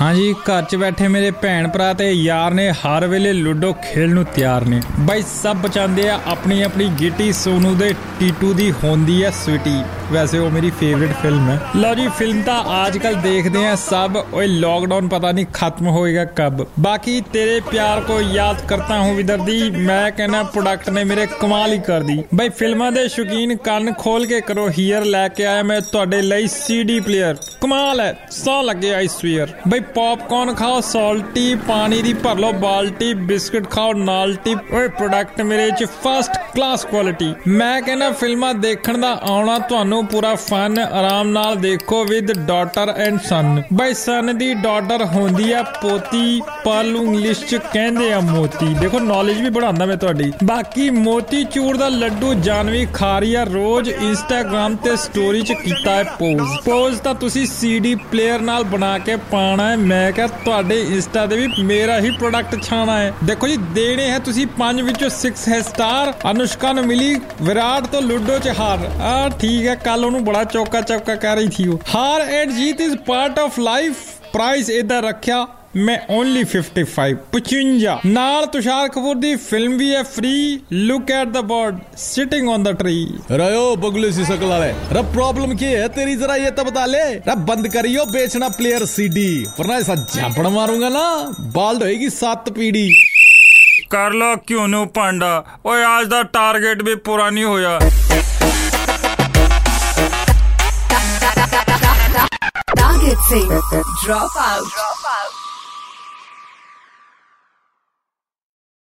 ਹਾਂਜੀ, ਘਰ 'ਚ ਬੈਠੇ ਮੇਰੇ ਭੈਣ ਭਰਾ ਤੇ ਯਾਰ ਨੇ ਹਰ ਵੇਲੇ ਲੁੱਡੋ ਖੇਡ ਨੂੰ ਤਿਆਰ ਨੇ। ਬਾਈ, ਸਭ ਬਚਾਉਂਦੇ ਆ ਆਪਣੀ ਆਪਣੀ ਗਿੱਟੀ ਸੋਨੂ ਦੇ ਟੀਟੂ ਦੀ ਹੁੰਦੀ ਹੈ ਸਵੀਟੀ। ਵੈਸੇ ਉਹ ਮੇਰੀ ਫੇਵਰਿਟ ਫਿਲਮ ਹੈ। ਲਓ ਜੀ ਫਿਲਮ ਤਾਂ ਅੱਜ ਕੱਲ ਦੇਖਦੇ ਆ ਸਭ। ਓਏ ਲੋਕਡਾਊਨ ਪਤਾ ਨਹੀਂ ਖਤਮ ਹੋਏਗਾ ਕਬ। ਬਾਕੀ ਤੇਰੇ ਪਿਆਰ ਕੋ ਯਾਦ ਕਰਤਾ ਹੂੰ ਵਿਦਰਦੀ ਮੈਂ ਕਹਿੰਦਾ ਪ੍ਰੋਡਕਟ ਨੇ ਮੇਰੇ ਕਮਾਲ ਹੀ ਕਰ ਦੀ। ਬਾਈ ਫਿਲਮਾਂ ਦੇ ਸ਼ੌਕੀਨ ਕੰਨ ਖੋਲ ਕੇ ਕਰੋ ਹੀਅਰ ਲੈ ਕੇ ਆਇਆ ਮੈਂ ਤੁਹਾਡੇ ਲਈ ਸੀਡੀ ਪਲੇਅਰ ਕਮਾਲ ਹੈ, ਸੌ ਲੱਗੇ ਆਈ ਸਵੀਅਰ ਬਈ ਪੌਪਕਾਰਨ ਖਾਓ ਸਾਲਟੀ ਪਾਣੀ ਦੀ ਭਰ ਲਓ ਬਾਲਟੀ ਬਿਸਕਟ ਖਾਓ ਨਾਲਟੀ ਓਏ ਪ੍ਰੋਡਕਟ ਮੇਰੇ ਚ ਫਸਟ ਕਲਾਸ ਕੁਆਲਿਟੀ ਮੈਂ ਕਹਿੰਦਾ ਫਿਲਮਾਂ ਦੇਖਣ ਦਾ ਆਉਣਾ ਤੁਹਾਨੂੰ ਪੂਰਾ ਫਨ ਆਰਾਮ ਨਾਲ ਦੇਖੋ ਵਿਦ ਡਾਟਰ ਐਂਡ ਸਨ ਬਈ ਸਨ ਦੀ ਡਾਟਰ ਹੁੰਦੀ ਆ ਪੋਤੀ ਪਰ ਨੂੰ ਇੰਗਲਿਸ਼ ਚ ਕਹਿੰਦੇ ਆ ਮੋਤੀ। ਦੇਖੋ ਨੌਲੇਜ ਵੀ बढ़ाਉਂਦਾ ਮੈਂ ਤੁਹਾਡੀ। ਬਾਕੀ ਮੋਤੀ ਚੂਰ ਦਾ ਲੱਡੂ ਜਾਨਵੀ ਖਾ ਰਹੀ ਆ ਰੋਜ਼ ਇੰਸਟਾਗ੍ਰam ਤੇ ਸਟੋਰੀ ਚ ਕੀਤਾ ਹੈ ਪੋਜ਼ ਪੋਜ਼ ਤਾਂ ਤੁਸੀਂ ਸੀਡੀ ਪਲੇਅਰ ਨਾਲ ਬਣਾ ਕੇ ਪਾਣਾ ਹੈ ਮੈਂ ਕਿਹਾ ਤੁਹਾਡੇ ਇੰਸਟਾ ਤੇ ਵੀ ਮੇਰਾ ਹੀ ਪ੍ਰੋਡਕਟ ਛਾਣਾ ਹੈ। ਦੇਖੋ ਜੀ, ਦੇਣੇ ਹੈ ਤੁਸੀਂ 5 ਵਿੱਚੋਂ 6 ਹੈ ਸਟਾਰ ਅਨੁਸ਼ਕਾ ਨੂੰ ਮਿਲੀ ਵਿਰਾਟ ਤੋਂ ਲੁੱਡੋ ਚ ਹਾਰ। ਆ ਠੀਕ ਹੈ ਕੱਲ ਉਹਨੂੰ ਬੜਾ ਚੌਕਾ ਚੌਕਾ ਕਹਿ ਰਹੀ ਥੀ ਉਹ। ਹਾਰ and Jeet is part of life price ਇਧਰ ਰੱਖਿਆ। ਮੈਂ ਓਨਲੀ 55 55 ਨਾਲ ਤੁਸ਼ਾਰ ਕਪੂਰ ਦੀ ਫਿਲਮ ਵੀ ਹੈ free look at the bird sitting on the tree रयो बगुले सी शकल वाले रे प्रॉब्लम क्या है तेरी जरा ये तो बता ले रे बंद करियो बेचना प्लेयर सीडी वरना ऐसा झापड़ मारूंगा ना बाल होएगी सात पीढ़ी ਕਰ ਲੋ ਕਿਉਂ ਨੂੰ ਪਾਂਡਾ ਓਏ ਅੱਜ ਦਾ ਟਾਰਗੇਟ ਵੀ ਪੂਰਾ ਨਹੀਂ ਹੋਇਆ टारगेट से ड्रॉप आउट